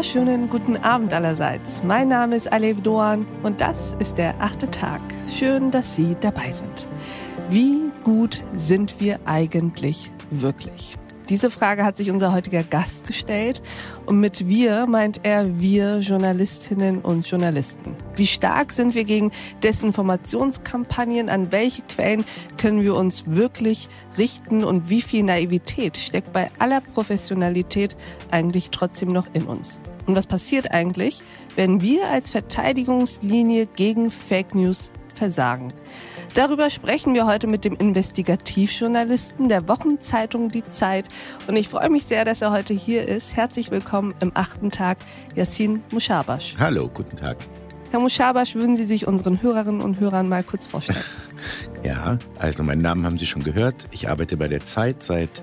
wunderschönen guten Abend allerseits. Mein Name ist Alev Doan und das ist der achte Tag. Schön, dass Sie dabei sind. Wie gut sind wir eigentlich wirklich? Diese Frage hat sich unser heutiger Gast gestellt und mit wir meint er wir Journalistinnen und Journalisten. Wie stark sind wir gegen Desinformationskampagnen? An welche Quellen können wir uns wirklich richten und wie viel Naivität steckt bei aller Professionalität eigentlich trotzdem noch in uns? Und was passiert eigentlich, wenn wir als Verteidigungslinie gegen Fake News versagen? Darüber sprechen wir heute mit dem Investigativjournalisten der Wochenzeitung Die Zeit. Und ich freue mich sehr, dass er heute hier ist. Herzlich willkommen im achten Tag, Yassin Mushabash. Hallo, guten Tag. Herr Mushabash, würden Sie sich unseren Hörerinnen und Hörern mal kurz vorstellen? ja, also meinen Namen haben Sie schon gehört. Ich arbeite bei der Zeit seit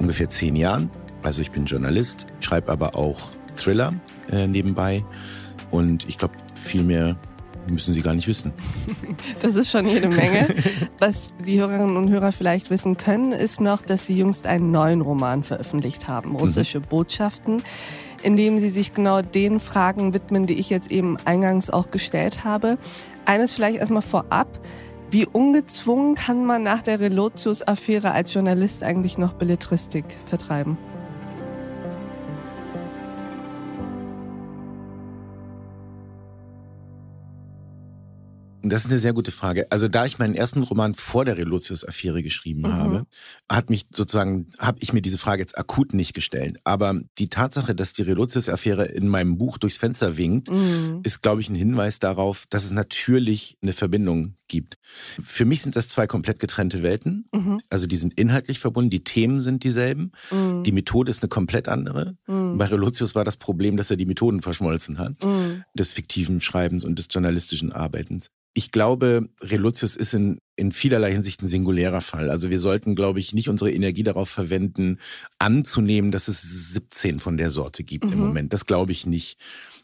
ungefähr zehn Jahren. Also ich bin Journalist, schreibe aber auch Thriller äh, nebenbei. Und ich glaube, viel mehr müssen Sie gar nicht wissen. Das ist schon jede Menge. Was die Hörerinnen und Hörer vielleicht wissen können, ist noch, dass Sie jüngst einen neuen Roman veröffentlicht haben, Russische mhm. Botschaften, in dem Sie sich genau den Fragen widmen, die ich jetzt eben eingangs auch gestellt habe. Eines vielleicht erstmal vorab. Wie ungezwungen kann man nach der Relotius-Affäre als Journalist eigentlich noch Belletristik vertreiben? Das ist eine sehr gute Frage. Also da ich meinen ersten Roman vor der Relotius-Affäre geschrieben mhm. habe, hat mich sozusagen, habe ich mir diese Frage jetzt akut nicht gestellt. Aber die Tatsache, dass die Relotius-Affäre in meinem Buch durchs Fenster winkt, mhm. ist, glaube ich, ein Hinweis darauf, dass es natürlich eine Verbindung gibt. Für mich sind das zwei komplett getrennte Welten. Mhm. Also die sind inhaltlich verbunden, die Themen sind dieselben, mhm. die Methode ist eine komplett andere. Mhm. Bei Relotius war das Problem, dass er die Methoden verschmolzen hat, mhm. des fiktiven Schreibens und des journalistischen Arbeitens. Ich glaube, Relotius ist in, in vielerlei Hinsicht ein singulärer Fall. Also wir sollten, glaube ich, nicht unsere Energie darauf verwenden, anzunehmen, dass es 17 von der Sorte gibt mhm. im Moment. Das glaube ich nicht.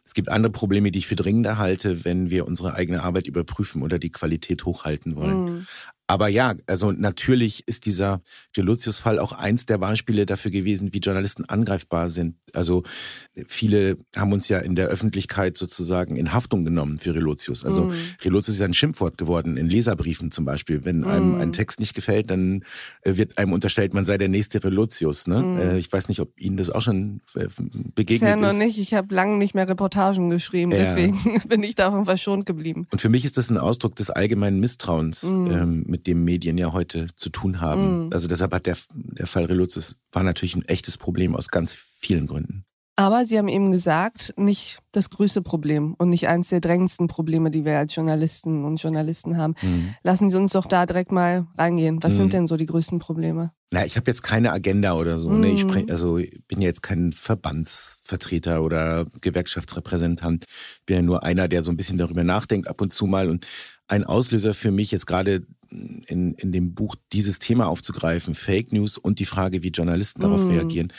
Es gibt andere Probleme, die ich für dringender halte, wenn wir unsere eigene Arbeit überprüfen oder die Qualität hochhalten wollen. Mhm. Aber ja, also natürlich ist dieser Geluzius-Fall auch eins der Beispiele dafür gewesen, wie Journalisten angreifbar sind. Also viele haben uns ja in der Öffentlichkeit sozusagen in Haftung genommen für Relotius. Also mm. Relotius ist ein Schimpfwort geworden in Leserbriefen zum Beispiel. Wenn einem mm. ein Text nicht gefällt, dann äh, wird einem unterstellt, man sei der nächste Relotius. Ne? Mm. Ich weiß nicht, ob Ihnen das auch schon äh, begegnet ist. Ja, noch nicht. Ich habe lange nicht mehr Reportagen geschrieben, ja. deswegen bin ich davon verschont geblieben. Und für mich ist das ein Ausdruck des allgemeinen Misstrauens. Mm. Ähm, mit dem Medien ja heute zu tun haben. Mhm. Also deshalb hat der, der Fall Relotius war natürlich ein echtes Problem aus ganz vielen Gründen. Aber Sie haben eben gesagt, nicht das größte Problem und nicht eines der drängendsten Probleme, die wir als Journalisten und Journalisten haben. Mhm. Lassen Sie uns doch da direkt mal reingehen. Was mhm. sind denn so die größten Probleme? Na, ich habe jetzt keine Agenda oder so. Mhm. Ne? Ich sprech, also ich bin ja jetzt kein Verbandsvertreter oder Gewerkschaftsrepräsentant. Ich bin ja nur einer, der so ein bisschen darüber nachdenkt ab und zu mal. Und ein Auslöser für mich jetzt gerade in, in dem Buch dieses Thema aufzugreifen, Fake News und die Frage, wie Journalisten darauf mm. reagieren,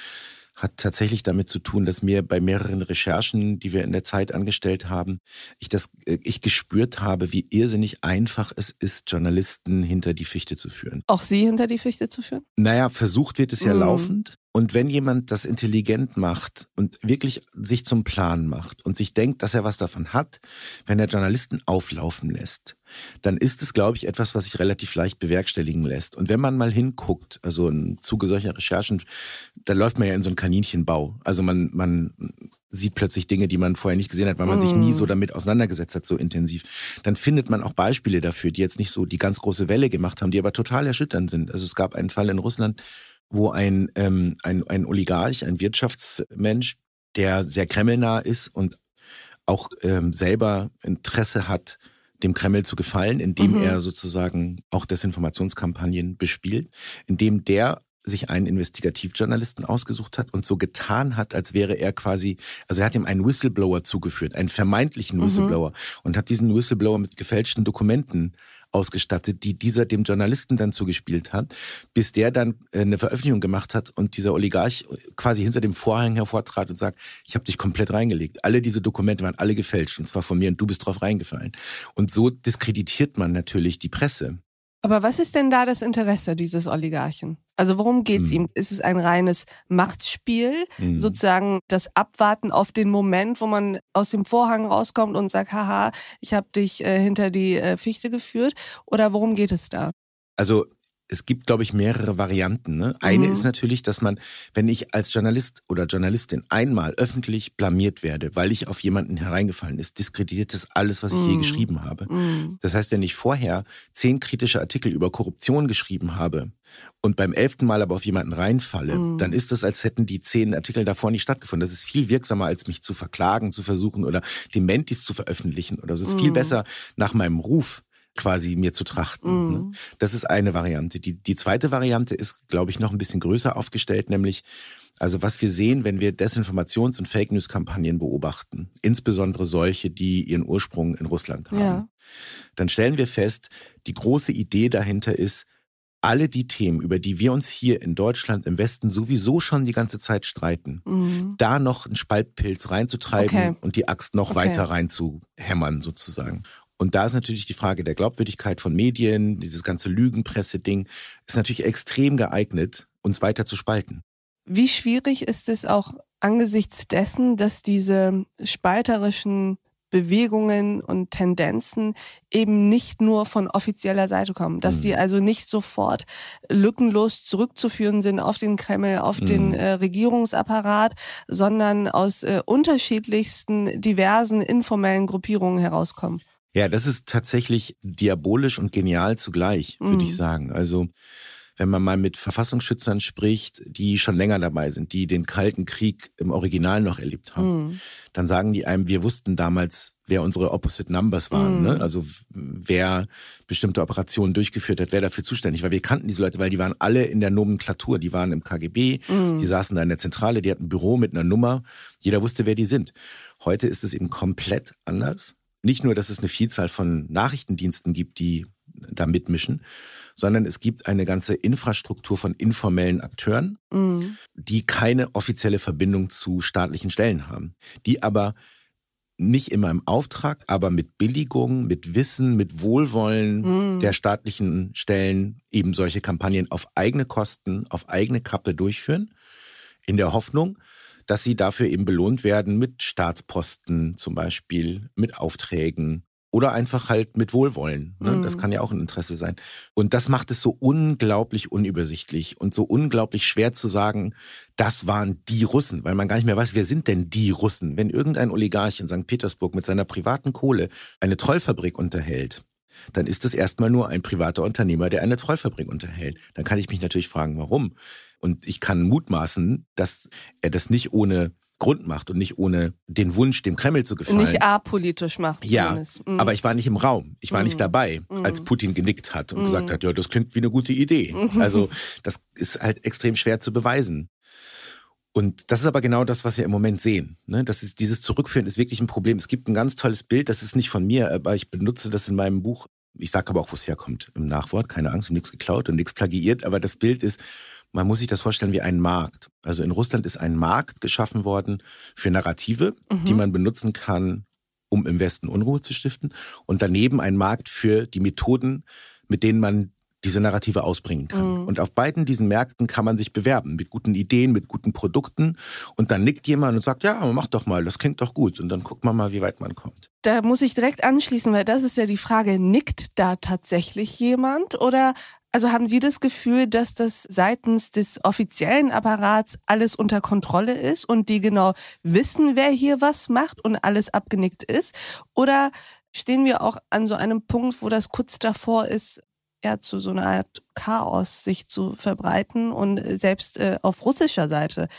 hat tatsächlich damit zu tun, dass mir bei mehreren Recherchen, die wir in der Zeit angestellt haben, ich das, äh, ich gespürt habe, wie irrsinnig einfach es ist, Journalisten hinter die Fichte zu führen. Auch Sie hinter die Fichte zu führen? Naja, versucht wird es ja mm. laufend. Und wenn jemand das intelligent macht und wirklich sich zum Plan macht und sich denkt, dass er was davon hat, wenn er Journalisten auflaufen lässt, dann ist es, glaube ich, etwas, was sich relativ leicht bewerkstelligen lässt. Und wenn man mal hinguckt, also im Zuge solcher Recherchen, da läuft man ja in so einen Kaninchenbau. Also man, man sieht plötzlich Dinge, die man vorher nicht gesehen hat, weil man mm. sich nie so damit auseinandergesetzt hat, so intensiv. Dann findet man auch Beispiele dafür, die jetzt nicht so die ganz große Welle gemacht haben, die aber total erschütternd sind. Also es gab einen Fall in Russland, wo ein, ähm, ein, ein Oligarch, ein Wirtschaftsmensch, der sehr kremlnah ist und auch ähm, selber Interesse hat, dem Kreml zu gefallen, indem mhm. er sozusagen auch Desinformationskampagnen bespielt, indem der sich einen Investigativjournalisten ausgesucht hat und so getan hat, als wäre er quasi, also er hat ihm einen Whistleblower zugeführt, einen vermeintlichen mhm. Whistleblower mhm. und hat diesen Whistleblower mit gefälschten Dokumenten ausgestattet, die dieser dem Journalisten dann zugespielt hat, bis der dann äh, eine Veröffentlichung gemacht hat und dieser Oligarch quasi hinter dem Vorhang hervortrat und sagt, ich habe dich komplett reingelegt. Alle diese Dokumente waren alle gefälscht und zwar von mir und du bist drauf reingefallen. Und so diskreditiert man natürlich die Presse. Aber was ist denn da das Interesse dieses Oligarchen? Also worum geht's hm. ihm? Ist es ein reines Machtspiel, hm. sozusagen das Abwarten auf den Moment, wo man aus dem Vorhang rauskommt und sagt, haha, ich habe dich äh, hinter die äh, Fichte geführt? Oder worum geht es da? Also es gibt, glaube ich, mehrere Varianten. Ne? Eine mhm. ist natürlich, dass man, wenn ich als Journalist oder Journalistin einmal öffentlich blamiert werde, weil ich auf jemanden hereingefallen ist, diskreditiert das alles, was ich mhm. je geschrieben habe. Mhm. Das heißt, wenn ich vorher zehn kritische Artikel über Korruption geschrieben habe und beim elften Mal aber auf jemanden reinfalle, mhm. dann ist das, als hätten die zehn Artikel davor nicht stattgefunden. Das ist viel wirksamer, als mich zu verklagen, zu versuchen oder Dementis zu veröffentlichen. Oder es ist viel mhm. besser, nach meinem Ruf quasi mir zu trachten. Mhm. Ne? Das ist eine Variante. Die, die zweite Variante ist, glaube ich, noch ein bisschen größer aufgestellt, nämlich also was wir sehen, wenn wir Desinformations- und Fake News-Kampagnen beobachten, insbesondere solche, die ihren Ursprung in Russland haben, ja. dann stellen wir fest, die große Idee dahinter ist, alle die Themen, über die wir uns hier in Deutschland im Westen sowieso schon die ganze Zeit streiten, mhm. da noch einen Spaltpilz reinzutreiben okay. und die Axt noch okay. weiter reinzuhämmern sozusagen. Und da ist natürlich die Frage der Glaubwürdigkeit von Medien, dieses ganze Lügenpresse-Ding, ist natürlich extrem geeignet, uns weiter zu spalten. Wie schwierig ist es auch angesichts dessen, dass diese spalterischen Bewegungen und Tendenzen eben nicht nur von offizieller Seite kommen, dass mhm. die also nicht sofort lückenlos zurückzuführen sind auf den Kreml, auf mhm. den äh, Regierungsapparat, sondern aus äh, unterschiedlichsten diversen informellen Gruppierungen herauskommen. Ja, das ist tatsächlich diabolisch und genial zugleich, würde mhm. ich sagen. Also wenn man mal mit Verfassungsschützern spricht, die schon länger dabei sind, die den Kalten Krieg im Original noch erlebt haben, mhm. dann sagen die einem, wir wussten damals, wer unsere Opposite Numbers waren, mhm. ne? also wer bestimmte Operationen durchgeführt hat, wer dafür zuständig war. Wir kannten diese Leute, weil die waren alle in der Nomenklatur, die waren im KGB, mhm. die saßen da in der Zentrale, die hatten ein Büro mit einer Nummer, jeder wusste, wer die sind. Heute ist es eben komplett anders nicht nur, dass es eine Vielzahl von Nachrichtendiensten gibt, die da mitmischen, sondern es gibt eine ganze Infrastruktur von informellen Akteuren, mhm. die keine offizielle Verbindung zu staatlichen Stellen haben, die aber nicht immer im Auftrag, aber mit Billigung, mit Wissen, mit Wohlwollen mhm. der staatlichen Stellen eben solche Kampagnen auf eigene Kosten, auf eigene Kappe durchführen, in der Hoffnung, dass sie dafür eben belohnt werden mit Staatsposten zum Beispiel, mit Aufträgen oder einfach halt mit Wohlwollen. Ne? Mhm. Das kann ja auch ein Interesse sein. Und das macht es so unglaublich unübersichtlich und so unglaublich schwer zu sagen, das waren die Russen, weil man gar nicht mehr weiß, wer sind denn die Russen? Wenn irgendein Oligarch in St. Petersburg mit seiner privaten Kohle eine Trollfabrik unterhält, dann ist das erstmal nur ein privater Unternehmer, der eine Trollfabrik unterhält. Dann kann ich mich natürlich fragen, warum. Und ich kann mutmaßen, dass er das nicht ohne Grund macht und nicht ohne den Wunsch, dem Kreml zu gefallen. Nicht apolitisch macht. Ja, mhm. aber ich war nicht im Raum. Ich war mhm. nicht dabei, als mhm. Putin genickt hat und mhm. gesagt hat, ja, das klingt wie eine gute Idee. Mhm. Also das ist halt extrem schwer zu beweisen. Und das ist aber genau das, was wir im Moment sehen. Ne? Das ist, dieses Zurückführen ist wirklich ein Problem. Es gibt ein ganz tolles Bild, das ist nicht von mir, aber ich benutze das in meinem Buch. Ich sage aber auch, wo es herkommt im Nachwort. Keine Angst, nichts geklaut und nichts plagiiert. Aber das Bild ist, man muss sich das vorstellen wie ein Markt. Also in Russland ist ein Markt geschaffen worden für Narrative, mhm. die man benutzen kann, um im Westen Unruhe zu stiften. Und daneben ein Markt für die Methoden, mit denen man diese Narrative ausbringen kann. Mhm. Und auf beiden diesen Märkten kann man sich bewerben mit guten Ideen, mit guten Produkten. Und dann nickt jemand und sagt, ja, mach doch mal, das klingt doch gut. Und dann guckt man mal, wie weit man kommt. Da muss ich direkt anschließen, weil das ist ja die Frage, nickt da tatsächlich jemand oder also haben Sie das Gefühl, dass das seitens des offiziellen Apparats alles unter Kontrolle ist und die genau wissen, wer hier was macht und alles abgenickt ist? Oder stehen wir auch an so einem Punkt, wo das kurz davor ist, ja, zu so einer Art Chaos sich zu verbreiten und selbst äh, auf russischer Seite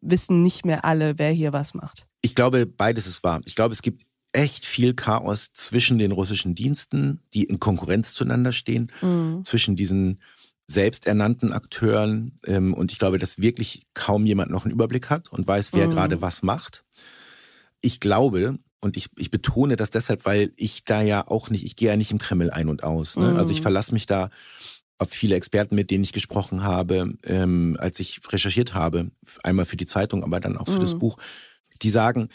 wissen nicht mehr alle, wer hier was macht? Ich glaube, beides ist wahr. Ich glaube, es gibt echt viel Chaos zwischen den russischen Diensten, die in Konkurrenz zueinander stehen, mhm. zwischen diesen selbsternannten Akteuren. Ähm, und ich glaube, dass wirklich kaum jemand noch einen Überblick hat und weiß, wer mhm. gerade was macht. Ich glaube, und ich, ich betone das deshalb, weil ich da ja auch nicht, ich gehe ja nicht im Kreml ein und aus. Ne? Mhm. Also ich mhm. verlasse mich da auf viele Experten, mit denen ich gesprochen habe, ähm, als ich recherchiert habe, einmal für die Zeitung, aber dann auch für das mhm. Buch. Die sagen,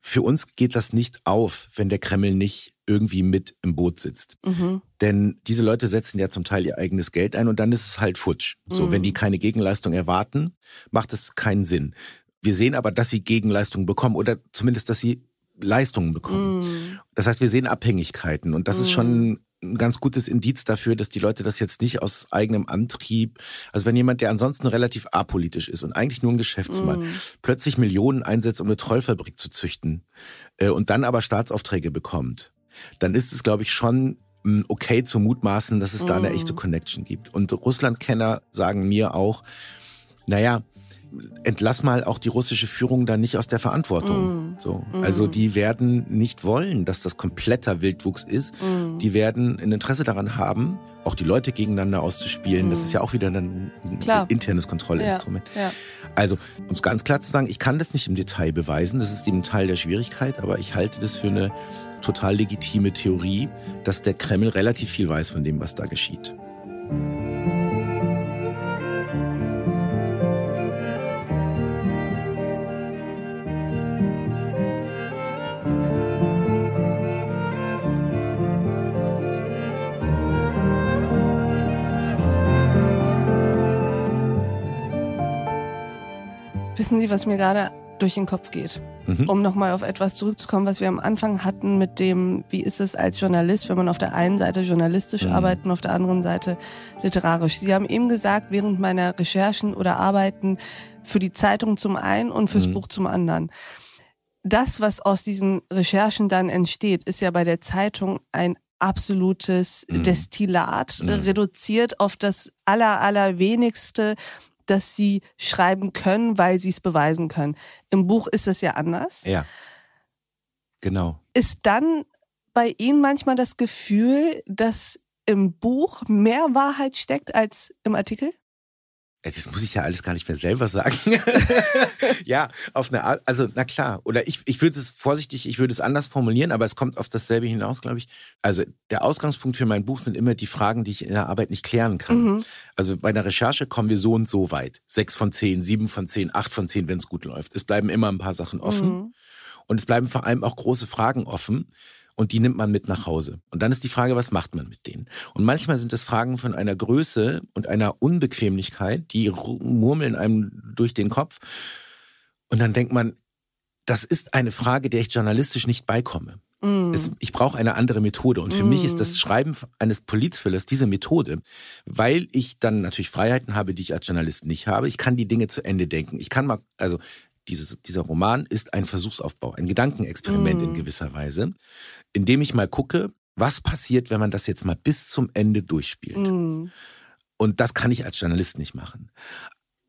für uns geht das nicht auf, wenn der Kreml nicht irgendwie mit im Boot sitzt. Mhm. Denn diese Leute setzen ja zum Teil ihr eigenes Geld ein und dann ist es halt futsch. So, mhm. wenn die keine Gegenleistung erwarten, macht es keinen Sinn. Wir sehen aber, dass sie Gegenleistungen bekommen oder zumindest, dass sie Leistungen bekommen. Mm. Das heißt, wir sehen Abhängigkeiten und das ist schon ein ganz gutes Indiz dafür, dass die Leute das jetzt nicht aus eigenem Antrieb, also wenn jemand, der ansonsten relativ apolitisch ist und eigentlich nur ein Geschäftsmann, mm. plötzlich Millionen einsetzt, um eine Trollfabrik zu züchten äh, und dann aber Staatsaufträge bekommt, dann ist es, glaube ich, schon mm, okay zu mutmaßen, dass es mm. da eine echte Connection gibt. Und Russlandkenner sagen mir auch, naja, entlass mal auch die russische Führung da nicht aus der Verantwortung. Mm. So. Mm. Also die werden nicht wollen, dass das kompletter Wildwuchs ist. Mm. Die werden ein Interesse daran haben, auch die Leute gegeneinander auszuspielen. Das ist ja auch wieder ein klar. internes Kontrollinstrument. Ja, ja. Also, um es ganz klar zu sagen, ich kann das nicht im Detail beweisen. Das ist eben Teil der Schwierigkeit, aber ich halte das für eine total legitime Theorie, dass der Kreml relativ viel weiß von dem, was da geschieht. Wissen Sie, was mir gerade durch den Kopf geht? Mhm. Um nochmal auf etwas zurückzukommen, was wir am Anfang hatten mit dem, wie ist es als Journalist, wenn man auf der einen Seite journalistisch mhm. arbeitet und auf der anderen Seite literarisch. Sie haben eben gesagt, während meiner Recherchen oder Arbeiten für die Zeitung zum einen und fürs mhm. Buch zum anderen. Das, was aus diesen Recherchen dann entsteht, ist ja bei der Zeitung ein absolutes mhm. Destillat, mhm. reduziert auf das aller, allerwenigste, dass sie schreiben können, weil sie es beweisen können. Im Buch ist das ja anders. Ja. Genau. Ist dann bei Ihnen manchmal das Gefühl, dass im Buch mehr Wahrheit steckt als im Artikel? Das muss ich ja alles gar nicht mehr selber sagen. ja, auf eine Art, also na klar. Oder ich, ich würde es vorsichtig, ich würde es anders formulieren, aber es kommt auf dasselbe hinaus, glaube ich. Also der Ausgangspunkt für mein Buch sind immer die Fragen, die ich in der Arbeit nicht klären kann. Mhm. Also bei der Recherche kommen wir so und so weit. Sechs von zehn, sieben von zehn, acht von zehn, wenn es gut läuft. Es bleiben immer ein paar Sachen offen. Mhm. Und es bleiben vor allem auch große Fragen offen und die nimmt man mit nach Hause. Und dann ist die Frage, was macht man mit denen? Und manchmal sind es Fragen von einer Größe und einer Unbequemlichkeit, die murmeln einem durch den Kopf. Und dann denkt man, das ist eine Frage, der ich journalistisch nicht beikomme. Mm. Es, ich brauche eine andere Methode. Und für mm. mich ist das Schreiben eines Polizfüllers diese Methode, weil ich dann natürlich Freiheiten habe, die ich als Journalist nicht habe. Ich kann die Dinge zu Ende denken. Ich kann mal, also dieses, dieser Roman ist ein Versuchsaufbau, ein Gedankenexperiment mm. in gewisser Weise indem ich mal gucke, was passiert, wenn man das jetzt mal bis zum Ende durchspielt. Mhm. Und das kann ich als Journalist nicht machen.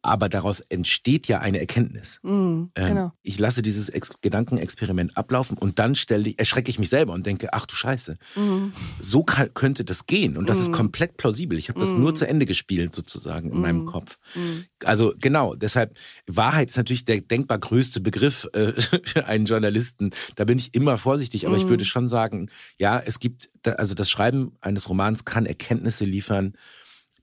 Aber daraus entsteht ja eine Erkenntnis. Mm, genau. ähm, ich lasse dieses Ex Gedankenexperiment ablaufen und dann stelle, erschrecke ich mich selber und denke, ach du Scheiße, mm. so kann, könnte das gehen. Und das mm. ist komplett plausibel. Ich habe das nur mm. zu Ende gespielt sozusagen in meinem mm. Kopf. Mm. Also genau, deshalb, Wahrheit ist natürlich der denkbar größte Begriff äh, für einen Journalisten. Da bin ich immer vorsichtig, aber ich würde schon sagen, ja, es gibt, also das Schreiben eines Romans kann Erkenntnisse liefern,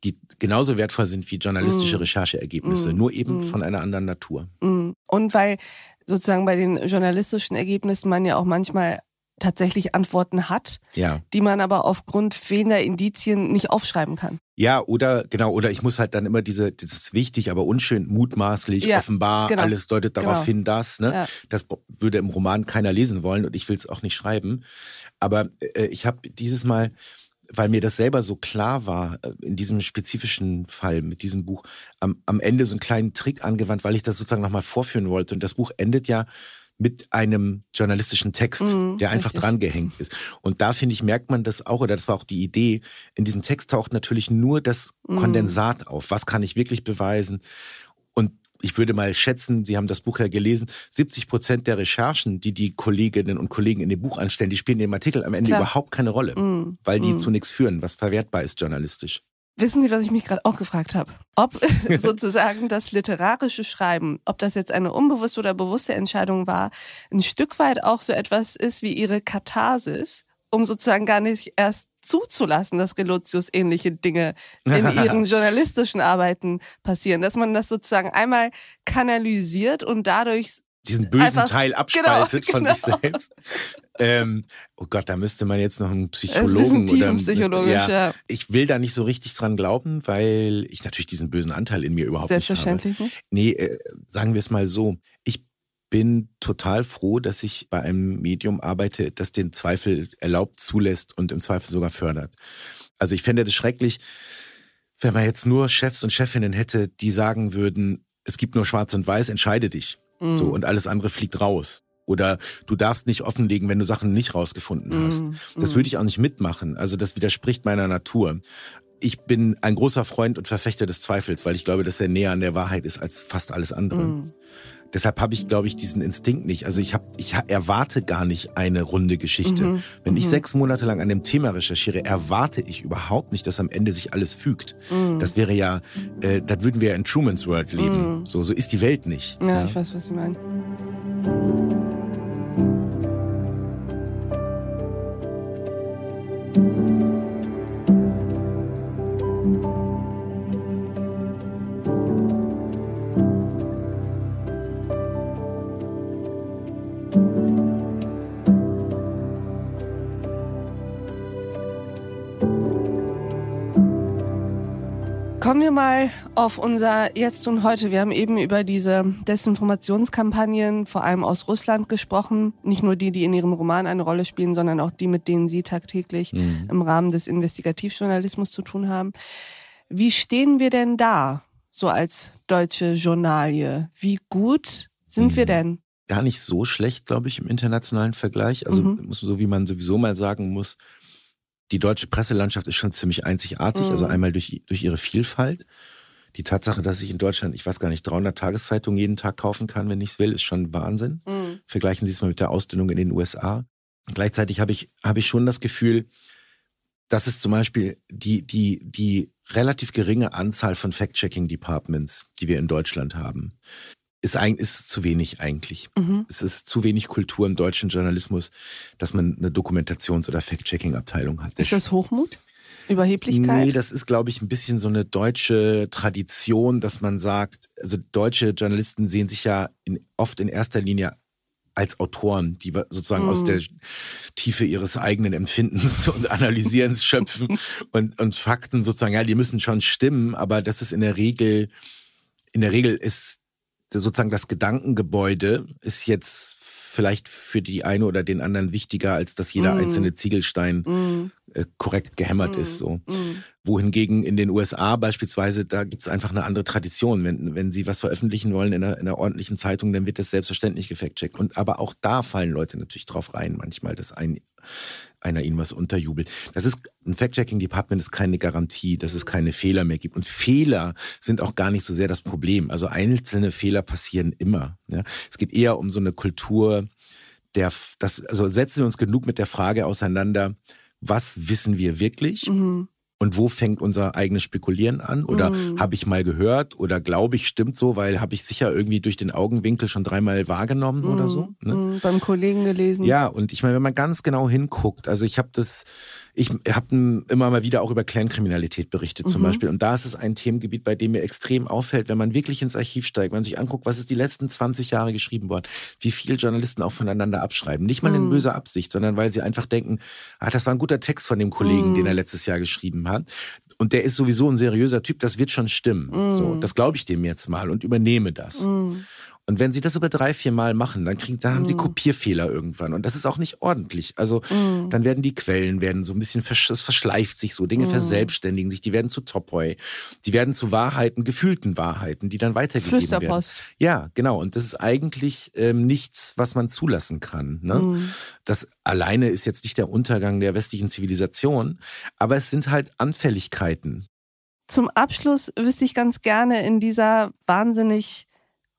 die genauso wertvoll sind wie journalistische mm. Rechercheergebnisse, mm. nur eben mm. von einer anderen Natur. Mm. Und weil sozusagen bei den journalistischen Ergebnissen man ja auch manchmal tatsächlich Antworten hat, ja. die man aber aufgrund fehlender Indizien nicht aufschreiben kann. Ja, oder genau, oder ich muss halt dann immer diese, dieses wichtig, aber unschön, mutmaßlich, ja, offenbar, genau. alles deutet darauf genau. hin, dass, ne? Ja. Das würde im Roman keiner lesen wollen und ich will es auch nicht schreiben. Aber äh, ich habe dieses Mal weil mir das selber so klar war, äh, in diesem spezifischen Fall mit diesem Buch, am, am Ende so einen kleinen Trick angewandt, weil ich das sozusagen nochmal vorführen wollte. Und das Buch endet ja mit einem journalistischen Text, mhm, der einfach richtig. drangehängt ist. Und da finde ich, merkt man das auch, oder das war auch die Idee, in diesem Text taucht natürlich nur das mhm. Kondensat auf. Was kann ich wirklich beweisen? Ich würde mal schätzen, Sie haben das Buch ja gelesen, 70 Prozent der Recherchen, die die Kolleginnen und Kollegen in dem Buch anstellen, die spielen dem Artikel am Ende Klar. überhaupt keine Rolle, mm. weil die mm. zu nichts führen, was verwertbar ist journalistisch. Wissen Sie, was ich mich gerade auch gefragt habe? Ob sozusagen das literarische Schreiben, ob das jetzt eine unbewusste oder bewusste Entscheidung war, ein Stück weit auch so etwas ist wie Ihre Katharsis, um sozusagen gar nicht erst zuzulassen, dass Relotius ähnliche Dinge in ihren journalistischen Arbeiten passieren, dass man das sozusagen einmal kanalisiert und dadurch diesen bösen Einfach- Teil abspaltet genau, von sich genau. selbst. Ähm, oh Gott, da müsste man jetzt noch einen ist ein Psychologen oder tiefenpsychologisch, ja, ja. ich will da nicht so richtig dran glauben, weil ich natürlich diesen bösen Anteil in mir überhaupt nicht habe. Selbstverständlich nicht. Nee, äh, sagen wir es mal so. Ich bin total froh, dass ich bei einem Medium arbeite, das den Zweifel erlaubt, zulässt und im Zweifel sogar fördert. Also ich fände das schrecklich, wenn man jetzt nur Chefs und Chefinnen hätte, die sagen würden, es gibt nur Schwarz und Weiß, entscheide dich. Mhm. So, und alles andere fliegt raus. Oder du darfst nicht offenlegen, wenn du Sachen nicht rausgefunden hast. Mhm. Das würde ich auch nicht mitmachen. Also das widerspricht meiner Natur. Ich bin ein großer Freund und Verfechter des Zweifels, weil ich glaube, dass er näher an der Wahrheit ist als fast alles andere. Mhm. Deshalb habe ich, glaube ich, diesen Instinkt nicht. Also ich, hab, ich erwarte gar nicht eine runde Geschichte. Mhm. Wenn ich sechs Monate lang an dem Thema recherchiere, erwarte ich überhaupt nicht, dass am Ende sich alles fügt. Mhm. Das wäre ja, äh, da würden wir ja in Truman's World leben. So, so ist die Welt nicht. Ja, ich weiß, was Sie meinen. Wir mal auf unser Jetzt und Heute. Wir haben eben über diese Desinformationskampagnen, vor allem aus Russland, gesprochen. Nicht nur die, die in Ihrem Roman eine Rolle spielen, sondern auch die, mit denen Sie tagtäglich im Rahmen des Investigativjournalismus zu tun haben. Wie stehen wir denn da, so als deutsche Journalie? Wie gut sind wir denn? Gar nicht so schlecht, glaube ich, im internationalen Vergleich. Also Mhm. so wie man sowieso mal sagen muss, die deutsche Presselandschaft ist schon ziemlich einzigartig. Mhm. Also einmal durch, durch ihre Vielfalt. Die Tatsache, dass ich in Deutschland, ich weiß gar nicht, 300 Tageszeitungen jeden Tag kaufen kann, wenn ich es will, ist schon Wahnsinn. Mhm. Vergleichen Sie es mal mit der Ausdünnung in den USA. Und gleichzeitig habe ich, habe ich schon das Gefühl, dass es zum Beispiel die, die, die relativ geringe Anzahl von Fact-Checking-Departments, die wir in Deutschland haben, ist, eigentlich ist zu wenig eigentlich. Mhm. Es ist zu wenig Kultur im deutschen Journalismus, dass man eine Dokumentations- oder Fact-Checking-Abteilung hat. Ist das Hochmut? Überheblichkeit? Nee, das ist, glaube ich, ein bisschen so eine deutsche Tradition, dass man sagt, also deutsche Journalisten sehen sich ja in, oft in erster Linie als Autoren, die sozusagen aus Mhm. der Tiefe ihres eigenen Empfindens und Analysierens schöpfen und, und Fakten sozusagen, ja, die müssen schon stimmen, aber das ist in der Regel, in der Regel ist sozusagen das Gedankengebäude ist jetzt vielleicht für die eine oder den anderen wichtiger, als dass jeder Mhm. einzelne Ziegelstein Mhm. äh, korrekt gehämmert Mhm. ist. So. Mhm. Wohingegen in den USA beispielsweise, da gibt's einfach eine andere Tradition. Wenn, wenn sie was veröffentlichen wollen in einer, in einer ordentlichen Zeitung, dann wird das selbstverständlich gefact-checkt. Und aber auch da fallen Leute natürlich drauf rein, manchmal, dass ein, einer ihnen was unterjubelt. Das ist, ein Fact-Checking-Department ist keine Garantie, dass es keine Fehler mehr gibt. Und Fehler sind auch gar nicht so sehr das Problem. Also einzelne Fehler passieren immer. Ja. Es geht eher um so eine Kultur, der, das, also setzen wir uns genug mit der Frage auseinander, was wissen wir wirklich? Mhm. Und wo fängt unser eigenes Spekulieren an? Oder Mhm. habe ich mal gehört oder glaube ich, stimmt so, weil habe ich sicher irgendwie durch den Augenwinkel schon dreimal wahrgenommen oder so. Ne? Mhm. Beim Kollegen gelesen. Ja, und ich meine, wenn man ganz genau hinguckt, also ich habe das, ich habe immer mal wieder auch über Clankriminalität berichtet zum Mhm. Beispiel. Und da ist es ein Themengebiet, bei dem mir extrem auffällt, wenn man wirklich ins Archiv steigt, wenn man sich anguckt, was ist die letzten 20 Jahre geschrieben worden, wie viele Journalisten auch voneinander abschreiben. Nicht mal in Mhm. böser Absicht, sondern weil sie einfach denken, ah, das war ein guter Text von dem Kollegen, Mhm. den er letztes Jahr geschrieben hat. Und der ist sowieso ein seriöser Typ, das wird schon stimmen. Mhm. So, das glaube ich dem jetzt mal und übernehme das. Mhm. Und wenn sie das über drei, vier Mal machen, dann kriegen, dann haben sie Mhm. Kopierfehler irgendwann. Und das ist auch nicht ordentlich. Also Mhm. dann werden die Quellen werden so ein bisschen, versch es verschleift sich so, Dinge Mhm. verselbstständigen sich, die werden zu Topoi, die werden zu Wahrheiten, gefühlten Wahrheiten, die dann weitergegeben werden. Flüsterpost. Ja, genau. Und das ist eigentlich ähm, nichts, was man zulassen kann. Ne? Mhm. Das alleine ist jetzt nicht der Untergang der westlichen Zivilisation, aber es sind halt Anfälligkeiten. Zum Abschluss wüsste ich ganz gerne in dieser wahnsinnig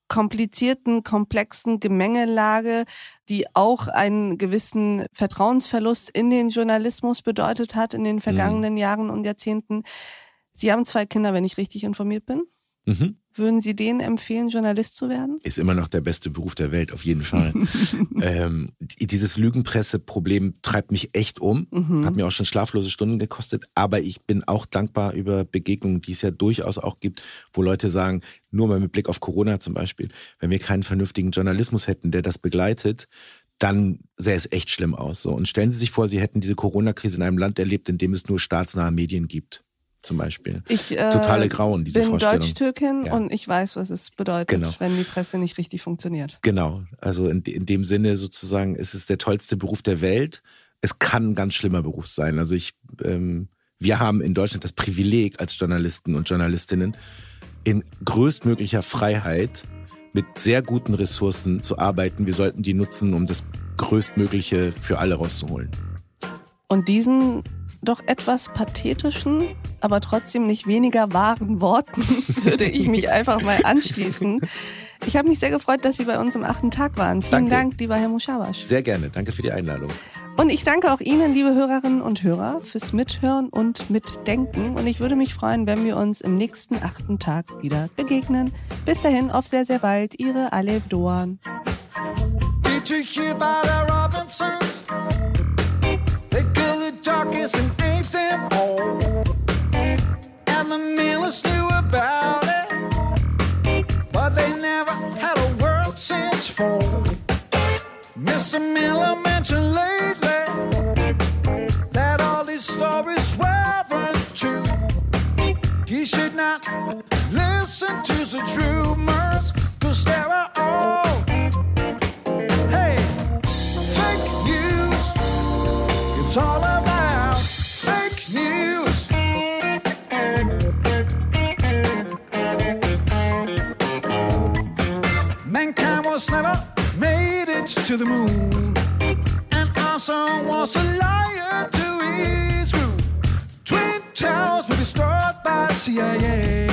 komplizierten, komplexen Gemengelage, die auch einen gewissen Vertrauensverlust in den Journalismus bedeutet hat in den vergangenen Jahren und Jahrzehnten. Sie haben zwei Kinder, wenn ich richtig informiert bin. Mhm. Würden Sie denen empfehlen, Journalist zu werden? Ist immer noch der beste Beruf der Welt, auf jeden Fall. ähm, dieses Lügenpresse-Problem treibt mich echt um. Mhm. Hat mir auch schon schlaflose Stunden gekostet. Aber ich bin auch dankbar über Begegnungen, die es ja durchaus auch gibt, wo Leute sagen, nur mal mit Blick auf Corona zum Beispiel, wenn wir keinen vernünftigen Journalismus hätten, der das begleitet, dann sähe es echt schlimm aus. So. Und stellen Sie sich vor, Sie hätten diese Corona-Krise in einem Land erlebt, in dem es nur staatsnahe Medien gibt zum Beispiel. Ich äh, Totale Grauen, diese bin Vorstellung. Deutsch-Türkin Ja. und ich weiß, was es bedeutet, Genau. wenn die Presse nicht richtig funktioniert. Genau, also in, in dem Sinne sozusagen, es ist der tollste Beruf der Welt. Es kann ein ganz schlimmer Beruf sein. Also ich, ähm, wir haben in Deutschland das Privileg als Journalisten und Journalistinnen in größtmöglicher Freiheit mit sehr guten Ressourcen zu arbeiten. Wir sollten die nutzen, um das Größtmögliche für alle rauszuholen. Und diesen doch etwas pathetischen, aber trotzdem nicht weniger wahren Worten würde ich mich einfach mal anschließen. Ich habe mich sehr gefreut, dass Sie bei uns im achten Tag waren. Vielen Danke. Dank, lieber Herr Muschabasch. Sehr gerne. Danke für die Einladung. Und ich danke auch Ihnen, liebe Hörerinnen und Hörer, fürs Mithören und Mitdenken. Und ich würde mich freuen, wenn wir uns im nächsten achten Tag wieder begegnen. Bis dahin, auf sehr, sehr bald. Ihre Alev Doan. Did you hear about darkest and ate them all. And the Millers knew about it, but they never had a world since fall. Mr. Miller mentioned lately that all these stories weren't true. He should not listen to the rumors, cause there are all Hey, fake news. It's all to the moon. And Armstrong was a liar to his crew. Twin Towers were destroyed by CIA.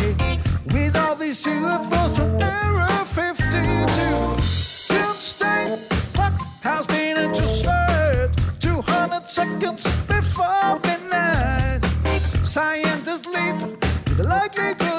With all these UFOs from Area 52. Doomsday clock has been adjusted 200 seconds before midnight. Scientists leave with a likelihood